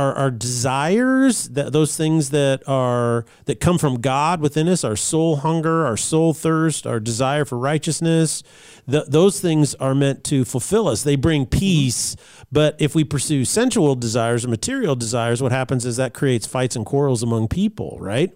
our, our desires, that those things that are that come from God within us, our soul hunger, our soul thirst, our desire for righteousness, th- those things are meant to fulfill us. They bring mm-hmm. peace. But if we pursue sensual desires or material desires, what happens is that creates fights and quarrels among people, right?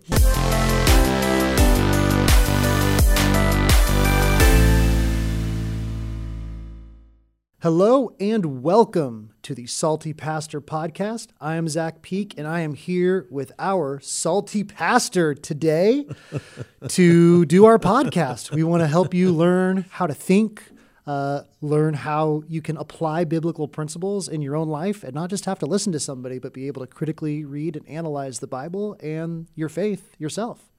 Hello and welcome to the Salty Pastor Podcast. I am Zach Peak and I am here with our Salty Pastor today to do our podcast. We want to help you learn how to think, uh, learn how you can apply biblical principles in your own life and not just have to listen to somebody, but be able to critically read and analyze the Bible and your faith yourself.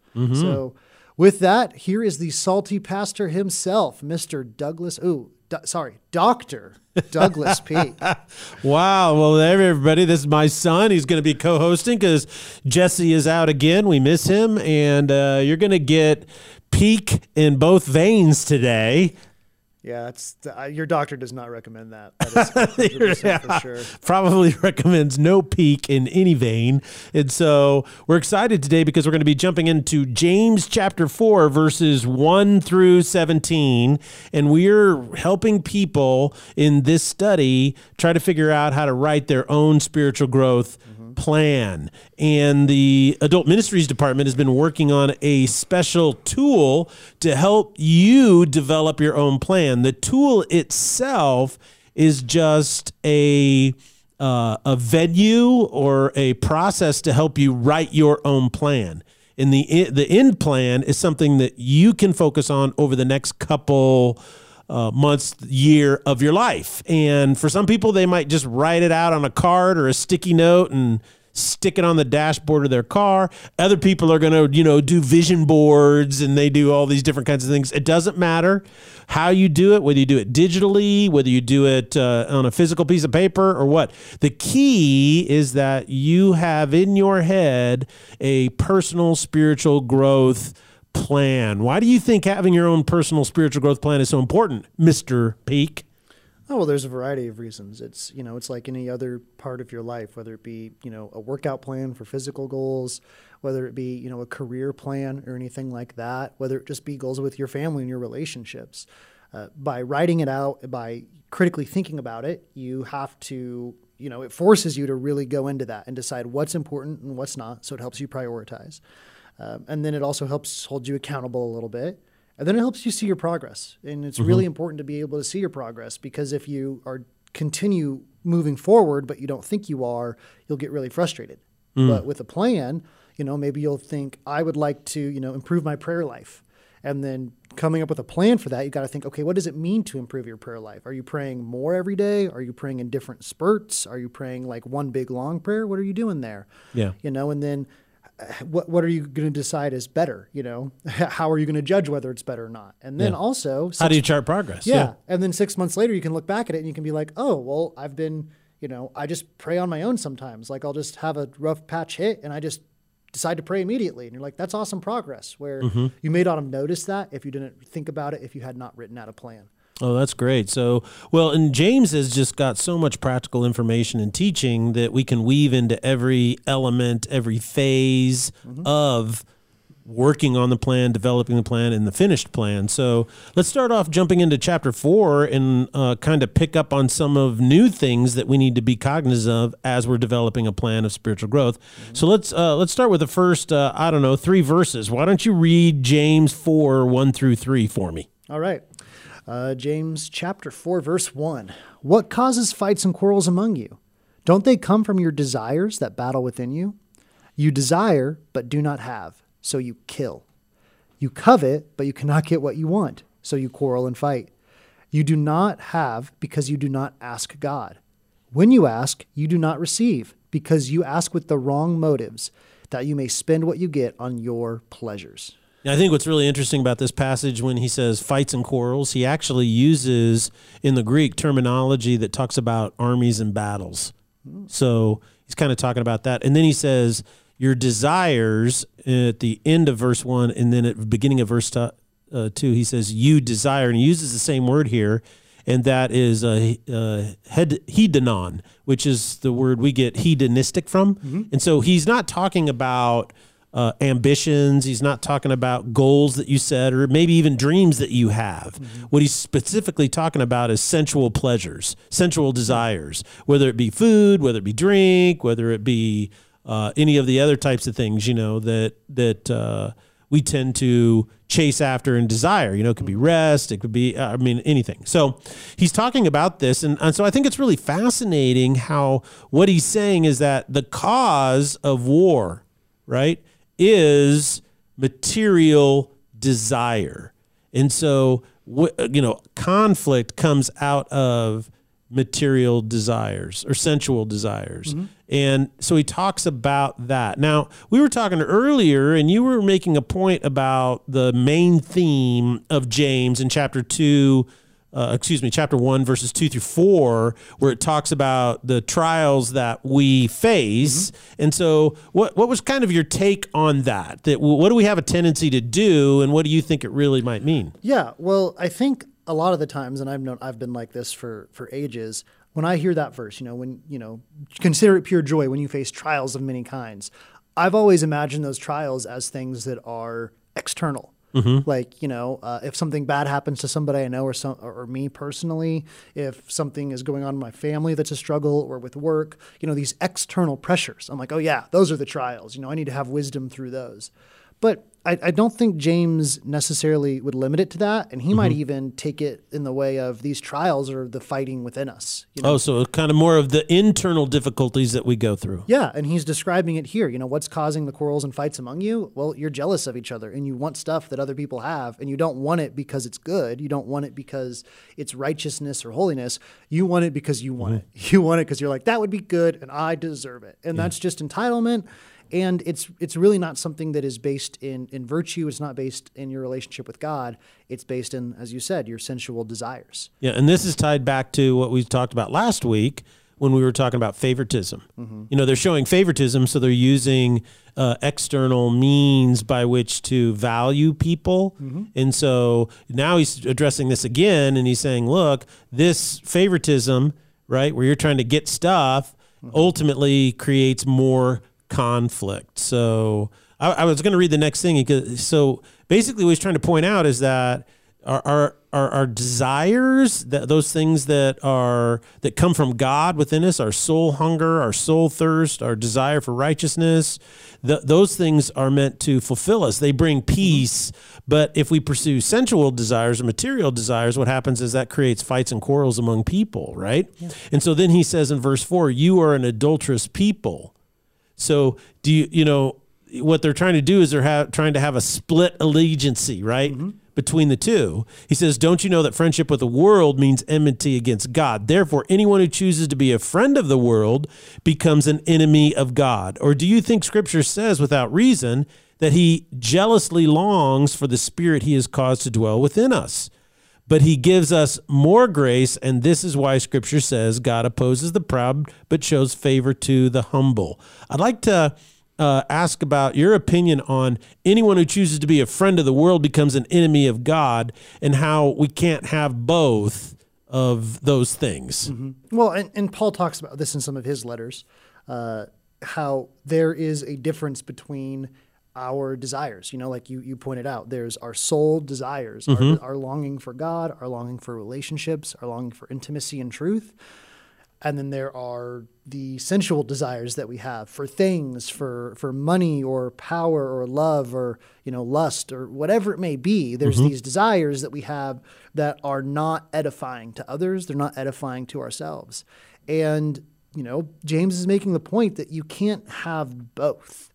So, with that, here is the Salty Pastor himself, Mr. Douglas. Oh, Sorry, Doctor Douglas Peak. Wow. Well, there, everybody, this is my son. He's going to be co hosting because Jesse is out again. We miss him. And uh, you're going to get peak in both veins today. Yeah, it's uh, your doctor does not recommend that. That is 100% for sure. Probably recommends no peak in any vein. And so we're excited today because we're going to be jumping into James chapter 4, verses 1 through 17. And we're helping people in this study try to figure out how to write their own spiritual growth plan. And the Adult Ministries Department has been working on a special tool to help you develop your own plan. The tool itself is just a uh, a venue or a process to help you write your own plan. And the the end plan is something that you can focus on over the next couple uh, months, year of your life. And for some people, they might just write it out on a card or a sticky note and stick it on the dashboard of their car. Other people are going to, you know, do vision boards and they do all these different kinds of things. It doesn't matter how you do it, whether you do it digitally, whether you do it uh, on a physical piece of paper or what. The key is that you have in your head a personal spiritual growth plan. Why do you think having your own personal spiritual growth plan is so important, Mr. Peak? Oh well, there's a variety of reasons. It's you know, it's like any other part of your life, whether it be you know a workout plan for physical goals, whether it be you know a career plan or anything like that, whether it just be goals with your family and your relationships. Uh, by writing it out, by critically thinking about it, you have to you know it forces you to really go into that and decide what's important and what's not. So it helps you prioritize, um, and then it also helps hold you accountable a little bit. And then it helps you see your progress. And it's really important to be able to see your progress because if you are continue moving forward but you don't think you are, you'll get really frustrated. But with a plan, you know, maybe you'll think I would like to, you know, improve my prayer life. And then coming up with a plan for that, you got to think, okay, what does it mean to improve your prayer life? Are you praying more every day? Are you praying in different spurts? Are you praying like one big long prayer? What are you doing there? Yeah. you know and then what what are you going to decide is better you know how are you going to judge whether it's better or not and then Yeah. also How do you chart progress? yeah. and then six months later you can look back at it and you can be like oh well i've been you know i just pray on my own sometimes like i'll just have a rough patch hit and i just decide to pray immediately and you're like that's awesome progress where Mm-hmm. you may not have noticed that if you didn't think about it if you had not written out a plan Oh, that's great. So, well, and James has just got so much practical information and teaching that we can weave into every element, every phase of working on the plan, developing the plan, and the finished plan. So, let's start off jumping into chapter four and uh, kind of pick up on some of new things that we need to be cognizant of as we're developing a plan of spiritual growth. So let's uh, let's start with the first uh, I don't know three verses. Why don't you read James four one through three for me? all right uh, james chapter 4 verse 1 what causes fights and quarrels among you don't they come from your desires that battle within you you desire but do not have so you kill You covet, but you cannot get what you want, so you quarrel and fight. You do not have because you do not ask God. When you ask, you do not receive because you ask with the wrong motives, that you may spend what you get on your pleasures. And I think what's really interesting about this passage when he says fights and quarrels, he actually uses in the Greek terminology that talks about armies and battles. So he's kind of talking about that. And then he says, Your desires at the end of verse one, and then at the beginning of verse t- uh, two, he says, You desire. And he uses the same word here. and that is a, a hed- hedonon, which is the word we get hedonistic from. And so he's not talking about uh, ambitions. He's not talking about goals that you set or maybe even dreams that you have. What he's specifically talking about is sensual pleasures, sensual desires, whether it be food, whether it be drink, whether it be uh, any of the other types of things, you know, that that uh, we tend to chase after and desire. You know, it could be rest, it could be, uh, I mean, anything. So he's talking about this. And, and so I think it's really fascinating how what he's saying is that the cause of war, right, is material desire. And so, you know, conflict comes out of material desires or sensual desires. Mm-hmm. And so he talks about that. Now, we were talking earlier, and you were making a point about the main theme of James in chapter 2. Uh, excuse me, chapter 1, verses 2 through 4, where it talks about the trials that we face. And so, what, what was kind of your take on that? That What do we have a tendency to do, and what do you think it really might mean? Yeah, well, I think a lot of the times, and I've known I've been like this for for ages. When I hear that verse, you know, when you know, consider it pure joy when you face trials of many kinds. I've always imagined those trials as things that are external. Like you know, uh, if something bad happens to somebody I know or some or me personally, if something is going on in my family that's a struggle or with work, you know, these external pressures. I'm like, oh yeah, those are the trials. You know, I need to have wisdom through those. But I, I don't think James necessarily would limit it to that, and he might mm-hmm. even take it in the way of these trials or the fighting within us. You know? Oh, so kind of more of the internal difficulties that we go through. Yeah, and he's describing it here. You know, what's causing the quarrels and fights among you? Well, you're jealous of each other and you want stuff that other people have, and you don't want it because it's good. You don't want it because it's righteousness or holiness. You want it because you want mm-hmm. it. You want it because you're like, that would be good and I deserve it. And that's just entitlement. And it's it's really not something that is based in in virtue. It's not based in your relationship with God. It's based in, as you said, your sensual desires. Yeah, and this is tied back to what we talked about last week when we were talking about favoritism. Mm-hmm. You know, they're showing favoritism, so they're using uh, external means by which to value people. Mm-hmm. And so now he's addressing this again, and he's saying, look, this favoritism, right, where you're trying to get stuff, mm-hmm. ultimately creates more conflict. So I, I was going to read the next thing. because- So basically, what he's trying to point out is that our our our, our desires, that those things that are that come from God within us, our soul hunger, our soul thirst, our desire for righteousness, th- those things are meant to fulfill us. They bring peace. But if we pursue sensual desires or material desires, what happens is that creates fights and quarrels among people, right? And so then he says in verse four, "You are an adulterous people." So do you you know what they're trying to do is they're ha- trying to have a split allegiancy, right? Mm-hmm. Between the two. He says, Don't you know that friendship with the world means enmity against God? Therefore, anyone who chooses to be a friend of the world becomes an enemy of God. Or do you think scripture says without reason that he jealously longs for the spirit he has caused to dwell within us? But he gives us more grace and this is why scripture says god opposes the proud but shows favor to the humble. I'd like to uh, ask about your opinion on anyone who chooses to be a friend of the world becomes an enemy of god and how we can't have both of those things. Well, and, and Paul talks about this in some of his letters, uh, how there is a difference between our desires. You know, like you, you pointed out, there's our soul desires, our, mm-hmm. our longing for God, our longing for relationships, our longing for intimacy and truth. And then there are the sensual desires that we have for things, for for money or power or love or you know lust or whatever it may be. There's mm-hmm. these desires that we have that are not edifying to others. They're not edifying to ourselves. And you know, James is making the point that you can't have both.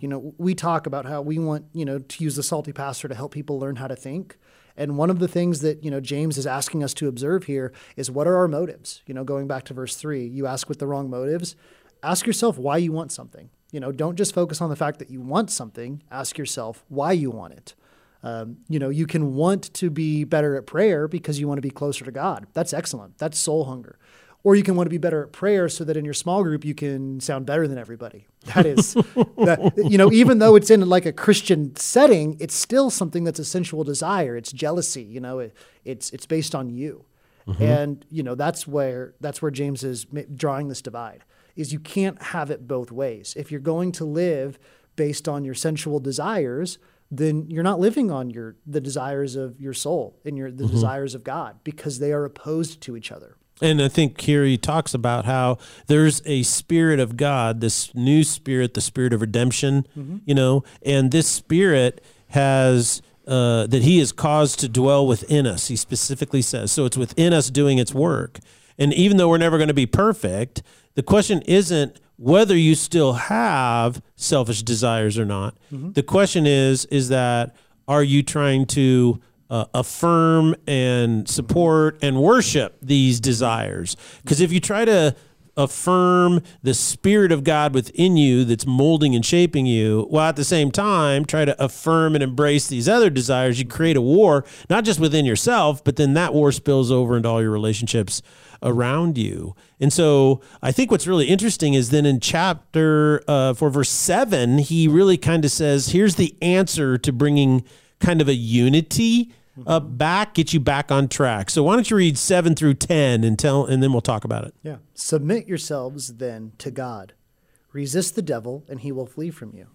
You know, we talk about how we want, you know, to use the salty pastor to help people learn how to think. And one of the things that, you know, James is asking us to observe here is what are our motives? You know, going back to verse three, you ask with the wrong motives. Ask yourself why you want something. You know, don't just focus on the fact that you want something. Ask yourself why you want it. Um, you know, you can want to be better at prayer because you want to be closer to God. That's excellent. That's soul hunger. Or you can want to be better at prayer so that in your small group you can sound better than everybody. That is, that, you know, even though it's in like a Christian setting, it's still something that's a sensual desire. It's jealousy. You know, it, it's it's based on you. Mm-hmm. And you know that's where that's where James is drawing this divide. Is you can't have it both ways. If you're going to live based on your sensual desires, then you're not living on your the desires of your soul and your the mm-hmm. desires of God because they are opposed to each other. And I think here he talks about how there's a spirit of God, this new spirit, the spirit of redemption, you know, and this spirit has uh, that he has caused to dwell within us. He specifically says so. It's within us doing its work. And even though we're never going to be perfect, the question isn't whether you still have selfish desires or not. The question is is that are you trying to uh, affirm and support and worship these desires? Because if you try to affirm the spirit of God within you that's molding and shaping you, while at the same time try to affirm and embrace these other desires, you create a war, not just within yourself, but then that war spills over into all your relationships around you. And so I think what's really interesting is then in chapter uh, verse seven, he really kind of says, here's the answer to bringing kind of a unity uh, back, get you back on track. So why don't you read seven through 10 and tell, and then we'll talk about it. Yeah. Submit yourselves then to God. Resist the devil, and he will flee from you.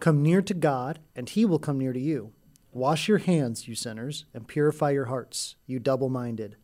Come near to God, and he will come near to you. Wash your hands, you sinners, and purify your hearts, you double minded.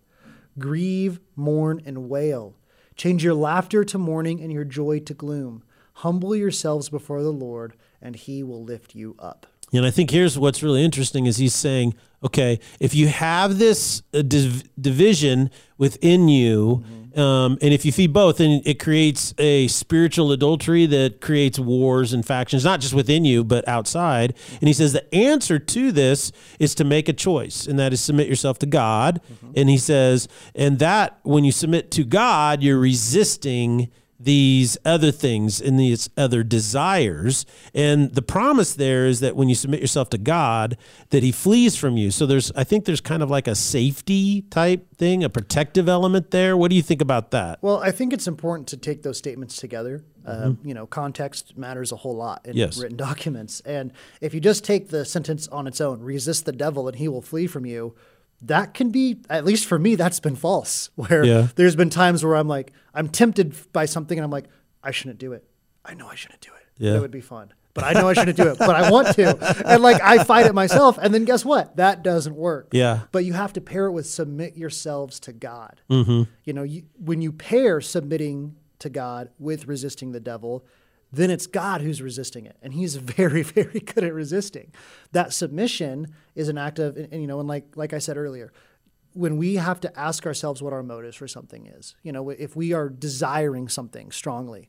Grieve, mourn, and wail. Change your laughter to mourning and your joy to gloom. Humble yourselves before the Lord, and he will lift you up. And I think here's what's really interesting is he's saying, okay, if you have this uh, div- division within you, um, and if you feed both, then it creates a spiritual adultery that creates wars and factions, not just within you, but outside. And he says the answer to this is to make a choice, and that is submit yourself to God. And he says, and that when you submit to God, you're resisting these other things and these other desires and the promise there is that when you submit yourself to god that he flees from you so there's i think there's kind of like a safety type thing a protective element there what do you think about that Well, I think it's important to take those statements together. Uh, you know, context matters a whole lot in Yes. written documents. And if you just take the sentence on its own, resist the devil and he will flee from you, that can be, at least for me, that's been false. Where Yeah. there's been times where I'm like, I'm tempted by something and I'm like, I shouldn't do it. I know I shouldn't do it. Yeah. It would be fun. But I know I shouldn't do it, but I want to. And like I fight it myself. And then guess what? That doesn't work yeah but you have to pair it with submit yourselves to God. Mm-hmm. You know, you, when you pair submitting to God with resisting the devil, then it's God who's resisting it, and He's very, very good at resisting. That submission is an act of, and, and, you know, and like like I said earlier, when we have to ask ourselves what our motives for something is, you know, if we are desiring something strongly,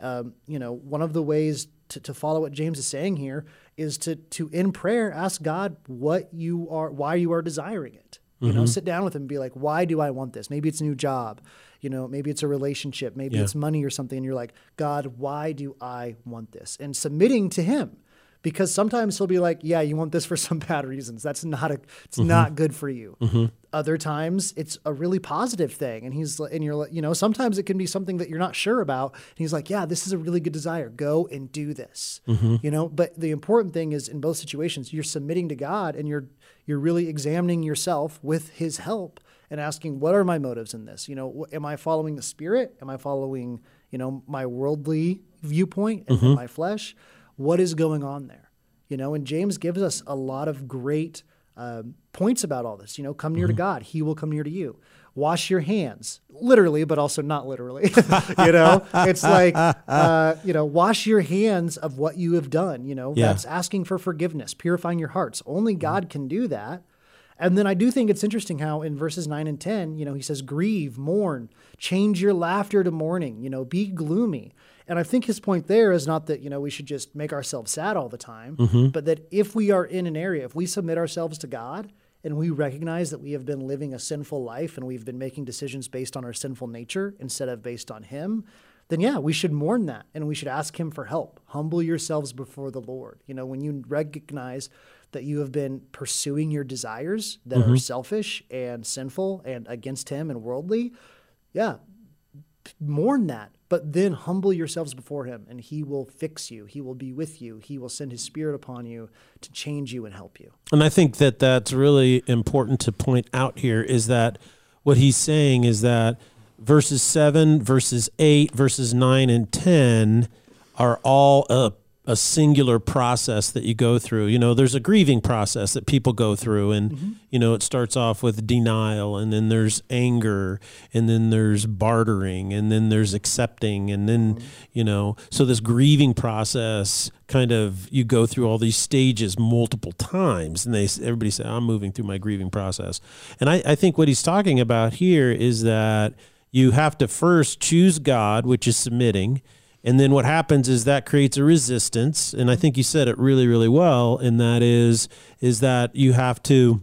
um, you know, one of the ways to, to follow what James is saying here is to to in prayer ask God what you are, why you are desiring it. You know, sit down with him and be like, why do I want this? Maybe it's a new job, you know, maybe it's a relationship, maybe Yeah. it's money or something, and you're like, God, why do I want this? And submitting to Him, because sometimes He'll be like, yeah, you want this for some bad reasons. That's not a, it's mm-hmm. not good for you. Mm-hmm. Other times it's a really positive thing, and He's and you're like, you know, sometimes it can be something that you're not sure about, and He's like, yeah, this is a really good desire. Go and do this. Mm-hmm. You know, but the important thing is in both situations, you're submitting to God, and you're you're really examining yourself with His help and asking, what are my motives in this? You know, am I following the Spirit? Am I following, you know, my worldly viewpoint and, and my flesh? What is going on there? You know, and James gives us a lot of great um, points about all this. You know, come near to God; He will come near to you. Wash your hands, literally, but also not literally. you know, it's like, uh, you know, wash your hands of what you have done. You know, Yeah. that's asking for forgiveness, purifying your hearts. Only God can do that. And then I do think it's interesting how in verses 9 and 10, you know, he says, grieve, mourn, change your laughter to mourning, you know, be gloomy. And I think his point there is not that, you know, we should just make ourselves sad all the time, mm-hmm. but that if we are in an area, if we submit ourselves to God and we recognize that we have been living a sinful life and we've been making decisions based on our sinful nature instead of based on him, then yeah, we should mourn that and we should ask him for help. Humble yourselves before the Lord. You know, when you recognize that you have been pursuing your desires that are mm-hmm. selfish and sinful and against him and worldly, yeah, mourn that. But then humble yourselves before him and he will fix you. He will be with you. He will send his spirit upon you to change you and help you. And I think that that's really important to point out here is that what he's saying is that verses 7, verses 8, verses 9 and 10 are all a a singular process that you go through. You know, there's a grieving process that people go through, and mm-hmm. you know, it starts off with denial, and then there's anger, and then there's bartering, and then there's accepting, and then mm-hmm. you know, so this grieving process kind of you go through all these stages multiple times, and they everybody say I'm moving through my grieving process, and I, I think what he's talking about here is that you have to first choose God, which is submitting and then what happens is that creates a resistance. And I think you said it really, really well. And that is, is that you have to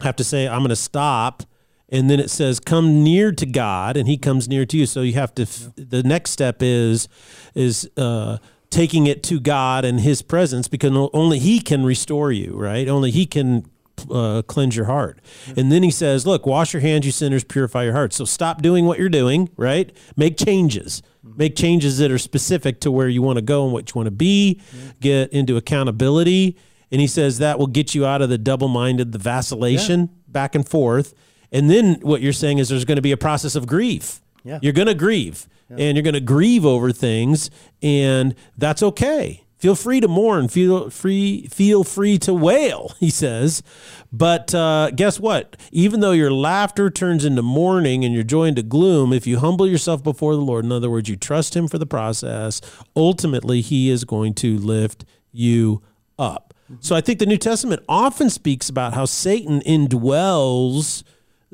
have to say, I'm going to stop. And then it says, come near to God and he comes near to you. So you have to, yeah. the next step is, is, uh, taking it to God and his presence because only he can restore you, right? Only he can uh, cleanse your heart. And then he says, Look, wash your hands, you sinners, purify your heart. So stop doing what you're doing, right? Make changes. Make changes that are specific to where you want to go and what you want to be. Get into accountability. And he says that will get you out of the double minded, the vacillation yeah. back and forth. And then what you're saying is there's going to be a process of grief. Yeah. You're going to grieve yeah. and you're going to grieve over things, and that's okay. Feel free to mourn. Feel free. Feel free to wail. He says, but uh, guess what? Even though your laughter turns into mourning and your joy into gloom, if you humble yourself before the Lord, in other words, you trust Him for the process, ultimately He is going to lift you up. Mm-hmm. So I think the New Testament often speaks about how Satan indwells.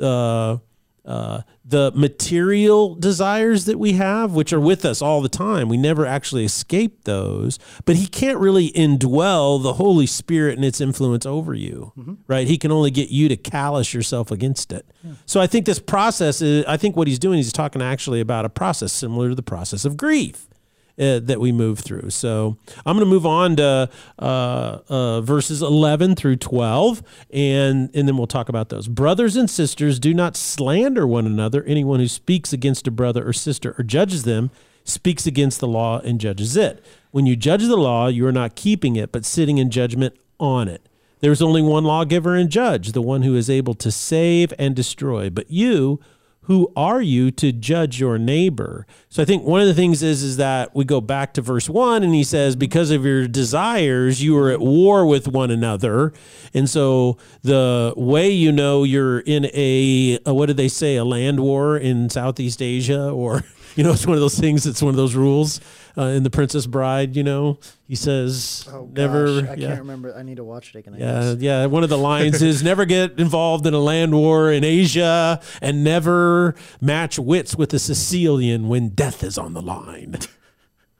Uh, uh, the material desires that we have, which are with us all the time. We never actually escape those, but he can't really indwell the Holy Spirit and its influence over you, mm-hmm. right? He can only get you to callous yourself against it. Yeah. So I think this process is, I think what he's doing, he's talking actually about a process similar to the process of grief uh, that we move through. So I'm going to move on to uh, uh, verses 11 through 12, and, and then we'll talk about those. Brothers and sisters, do not slander one another. Anyone who speaks against a brother or sister or judges them speaks against the law and judges it. When you judge the law, you are not keeping it, but sitting in judgment on it. There's only one lawgiver and judge, the one who is able to save and destroy. But you, who are you to judge your neighbor so i think one of the things is is that we go back to verse 1 and he says because of your desires you are at war with one another and so the way you know you're in a, a what did they say a land war in southeast asia or you know it's one of those things it's one of those rules uh, in the Princess Bride. You know, he says oh, never. Gosh, I yeah. can't remember. I need to watch it again. I yeah, guess. yeah. One of the lines is never get involved in a land war in Asia, and never match wits with a Sicilian when death is on the line.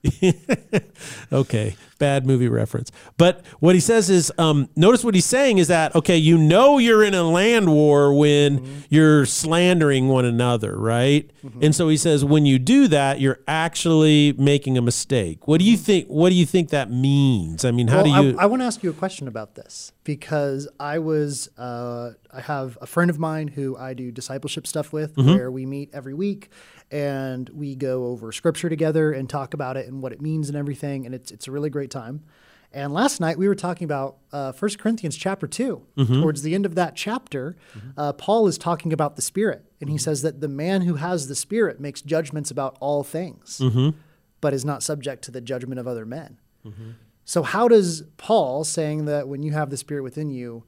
okay, bad movie reference. But what he says is, um, notice what he's saying is that okay, you know you're in a land war when mm-hmm. you're slandering one another, right? Mm-hmm. And so he says when you do that, you're actually making a mistake. What do you mm-hmm. think? What do you think that means? I mean, how well, do you? I, I want to ask you a question about this because I was, uh, I have a friend of mine who I do discipleship stuff with, mm-hmm. where we meet every week and we go over scripture together and talk about it and what it means and everything. And it's it's a really great time. And last night we were talking about uh, 1 Corinthians chapter 2. Mm-hmm. Towards the end of that chapter, mm-hmm. uh, Paul is talking about the Spirit. And he mm-hmm. says that the man who has the Spirit makes judgments about all things, mm-hmm. but is not subject to the judgment of other men. Mm-hmm. So, how does Paul, saying that when you have the Spirit within you,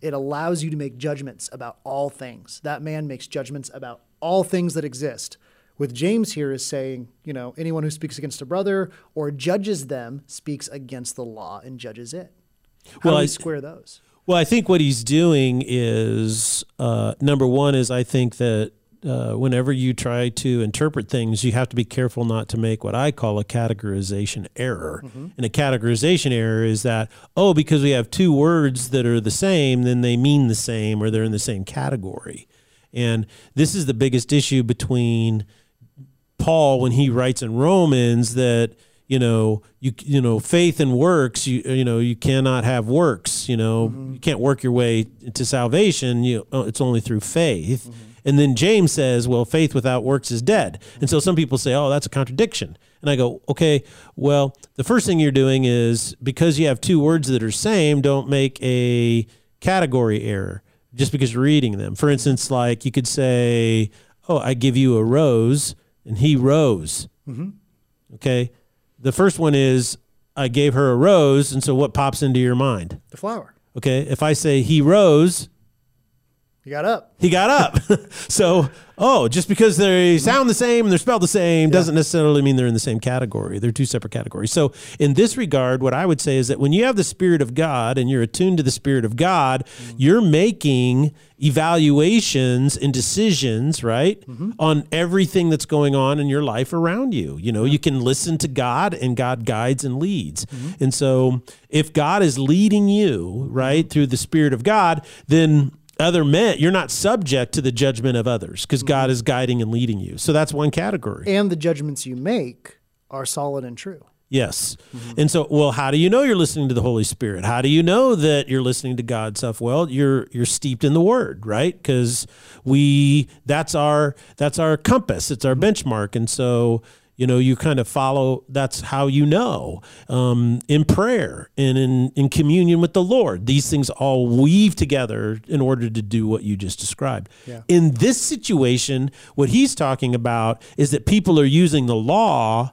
it allows you to make judgments about all things? That man makes judgments about all things that exist with James here is saying, you know, anyone who speaks against a brother or judges them speaks against the law and judges it. How well, do I, square those? Well, I think what he's doing is uh, number one is I think that uh, whenever you try to interpret things, you have to be careful not to make what I call a categorization error. Mm-hmm. And a categorization error is that, oh, because we have two words that are the same, then they mean the same or they're in the same category. And this is the biggest issue between Paul when he writes in Romans that you know you you know faith and works you you know you cannot have works you know mm-hmm. you can't work your way to salvation you oh, it's only through faith mm-hmm. and then James says well faith without works is dead and so some people say oh that's a contradiction and I go okay well the first thing you're doing is because you have two words that are same don't make a category error just because you're reading them. For instance, like you could say, "Oh, I give you a rose," and he rose. Mm-hmm. Okay, the first one is I gave her a rose, and so what pops into your mind? The flower. Okay, if I say he rose, You got up. he got up. so, oh, just because they sound the same and they're spelled the same doesn't necessarily mean they're in the same category. They're two separate categories. So, in this regard, what I would say is that when you have the Spirit of God and you're attuned to the Spirit of God, mm-hmm. you're making evaluations and decisions, right, mm-hmm. on everything that's going on in your life around you. You know, you can listen to God and God guides and leads. Mm-hmm. And so, if God is leading you, right, through the Spirit of God, then other men you're not subject to the judgment of others because mm-hmm. god is guiding and leading you. So that's one category. And the judgments you make are solid and true. yes. Mm-hmm. And so well how do you know you're listening to the holy spirit? How do you know that you're listening to god stuff? Well you're you're steeped in the word right? Because we that's our that's our compass. It's our mm-hmm. benchmark. And so you know you kind of follow that's how you know um, in prayer and in, in communion with the lord these things all weave together in order to do what you just described Yeah. in this situation what he's talking about is that people are using the law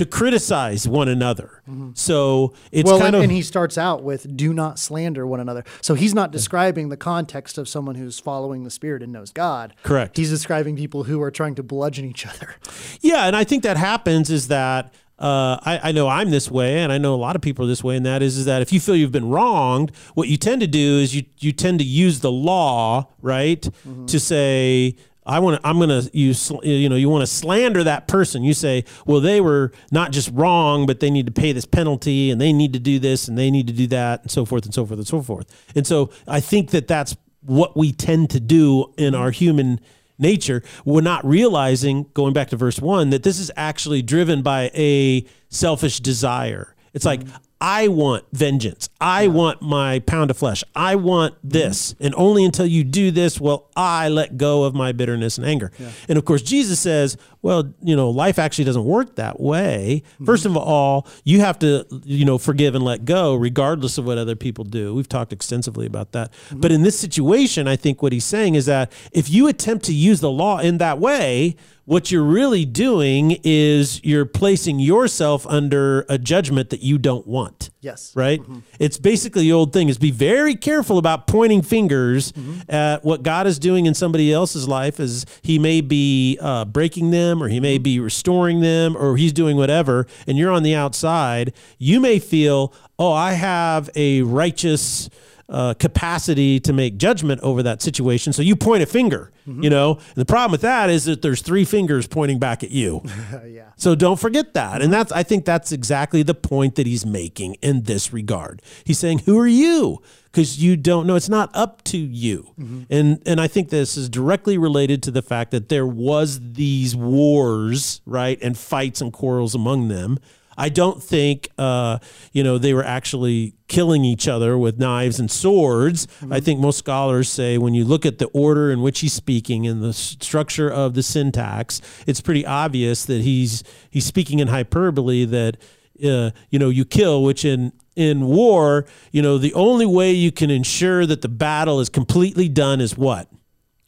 to criticize one another so it's well, kind and, of and he starts out with "Do not slander one another." So he's not describing the context of someone who's following the Spirit and knows God. Correct. He's describing people who are trying to bludgeon each other. Yeah, and I think that happens is that uh, I, I know I'm this way, and I know a lot of people are this way, and that is, is that if you feel you've been wronged, what you tend to do is you you tend to use the law, right, to say. I want to. I'm going to use. You know, you want to slander that person. You say, "Well, they were not just wrong, but they need to pay this penalty, and they need to do this, and they need to do that, and so forth, and so forth, and so forth." And so, I think that that's what we tend to do in our human nature, we're not realizing, going back to verse one, that this is actually driven by a selfish desire. It's like, I want vengeance. I want my pound of flesh. I want mm-hmm. this. And only until you do this will I let go of my bitterness and anger. And of course, Jesus says, well, you know, life actually doesn't work that way. Mm-hmm. First of all, you have to, you know, forgive and let go regardless of what other people do. We've talked extensively about that. Mm-hmm. But in this situation, I think what he's saying is that if you attempt to use the law in that way, what you're really doing is you're placing yourself under a judgment that you don't want Yes. right? It's basically the old thing is be very careful about pointing fingers Mm-hmm. at what God is doing in somebody else's life as he may be uh, breaking them or he may Mm-hmm. be restoring them or he's doing whatever and you're on the outside. You may feel, oh, I have a righteous uh, capacity to make judgment over that situation. So you point a finger, Mm-hmm. you know, and the problem with that is that there's three fingers pointing back at you. Yeah. So don't forget that. And that's I think that's exactly the point that he's making in this regard. He's saying, "Who are you?" Because you don't know. It's not up to you. And and I think this is directly related to the fact that there was these wars, right, and fights and quarrels among them. I don't think, uh, you know, they were actually killing each other with knives and swords. I think most scholars say when you look at the order in which he's speaking and the structure of the syntax, it's pretty obvious that he's he's speaking in hyperbole. That uh, you know, you kill, which in in war, you know, the only way you can ensure that the battle is completely done is what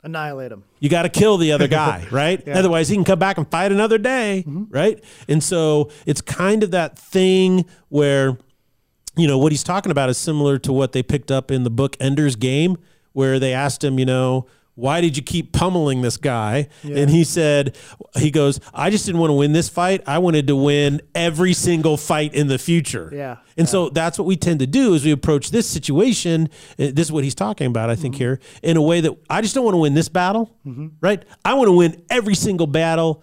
Annihilate him. you got to kill the other guy, right? Otherwise, he can come back and fight another day, mm-hmm. right? And so it's kind of that thing where, you know, what he's talking about is similar to what they picked up in the book Ender's Game, where they asked him, you know, why did you keep pummeling this guy? And he said, he goes, I just didn't want to win this fight. I wanted to win every single fight in the future. Yeah. And so that's what we tend to do as we approach this situation. uh, This is what he's talking about, I think, here in a way that I just don't want to win this battle, right? I want to win every single battle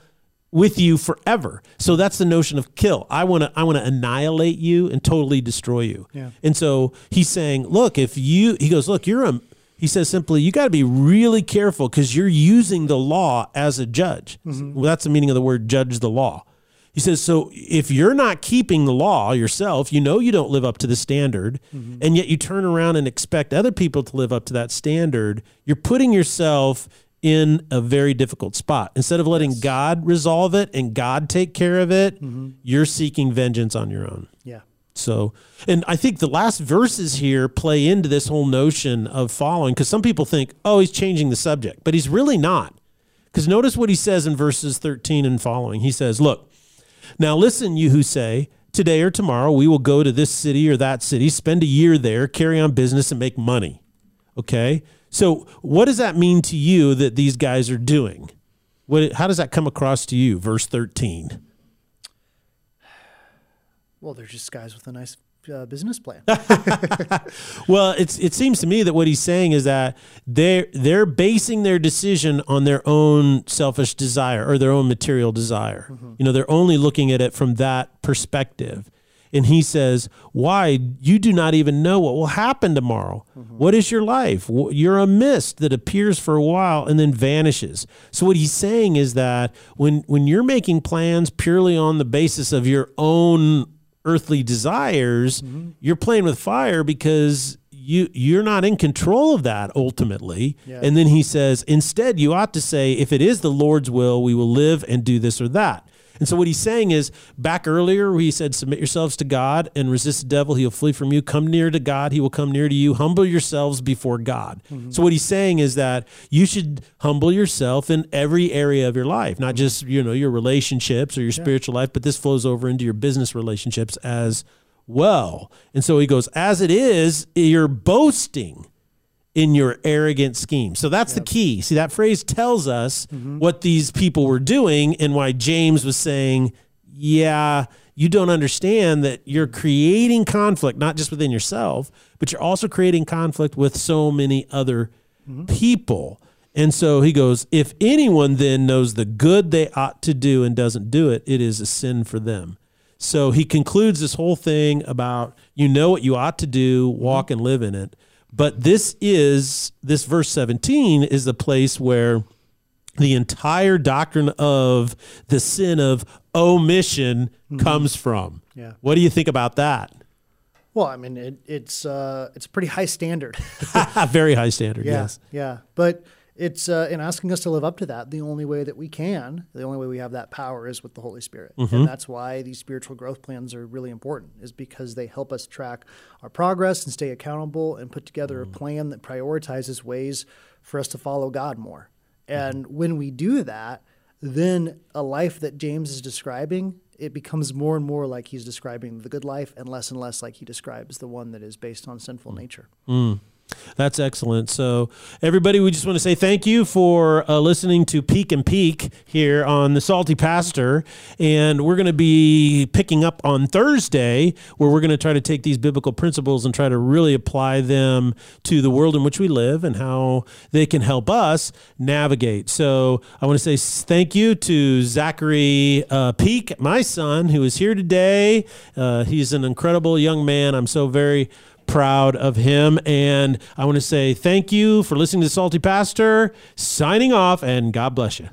with you forever. So that's the notion of kill. I want to I want to annihilate you and totally destroy you. Yeah. And so he's saying, look, if you he goes, look, you're a he says simply, you got to be really careful because you're using the law as a judge. Mm-hmm. Well, that's the meaning of the word judge the law. He says, so if you're not keeping the law yourself, you know you don't live up to the standard, mm-hmm. and yet you turn around and expect other people to live up to that standard, you're putting yourself in a very difficult spot. Instead of letting God resolve it and God take care of it, mm-hmm. you're seeking vengeance on your own. Yeah. So, and I think the last verses here play into this whole notion of following because some people think, oh, he's changing the subject, but he's really not. Because notice what he says in verses 13 and following. He says, Look, now listen, you who say, Today or tomorrow we will go to this city or that city, spend a year there, carry on business, and make money. Okay? So, what does that mean to you that these guys are doing? What, how does that come across to you? Verse 13. Well, they're just guys with a nice uh, business plan. well, it's it seems to me that what he's saying is that they're they're basing their decision on their own selfish desire or their own material desire. Mm-hmm. You know, they're only looking at it from that perspective. And he says, Why? You do not even know what will happen tomorrow. Mm-hmm. What is your life? You're a mist that appears for a while and then vanishes. So, what he's saying is that when, when you're making plans purely on the basis of your own earthly desires, mm-hmm. you're playing with fire because you you're not in control of that ultimately. Yeah. And then he says, instead, you ought to say, if it is the Lord's will, we will live and do this or that. And so what he's saying is back earlier he said, submit yourselves to God and resist the devil. He'll flee from you. Come near to God. He will come near to you. Humble yourselves before God. Mm-hmm. So what he's saying is that you should humble yourself in every area of your life, not just, you know, your relationships or your yeah. spiritual life, but this flows over into your business relationships as well. And so he goes, as it is, you're boasting in your arrogant scheme. So that's yep. the key. See, that phrase tells us mm-hmm. what these people were doing and why James was saying, yeah, you don't understand that you're creating conflict, not just within yourself, but you're also creating conflict with so many other mm-hmm. people. And so he goes, if anyone then knows the good they ought to do and doesn't do it, it is a sin for them. So he concludes this whole thing about you know what you ought to do, walk mm-hmm. and live in it. But this is, this verse 17 is the place where the entire doctrine of the sin of omission mm-hmm. comes from. Yeah. What do you think about that? Well, I mean, it, it's uh, it's a pretty high standard. Very high standard. Yeah, yes. Yeah, but it's uh, in asking us to live up to that. The only way that we can, the only way we have that power is with the Holy Spirit, mm-hmm. and that's why these spiritual growth plans are really important. Is because they help us track our progress and stay accountable and put together mm-hmm. a plan that prioritizes ways for us to follow God more. And mm-hmm. when we do that, then a life that James is describing it becomes more and more like he's describing the good life and less and less like he describes the one that is based on sinful mm. nature. Mm. That's excellent. So, everybody, we just want to say thank you for uh, listening to Peak and Peak here on the Salty Pastor. And we're going to be picking up on Thursday, where we're going to try to take these biblical principles and try to really apply them to the world in which we live and how they can help us navigate. So, I want to say thank you to Zachary uh, Peek, my son, who is here today. Uh, he's an incredible young man. I'm so very proud of him. And I want to say thank you for listening to Salty Pastor. Signing off, and God bless you.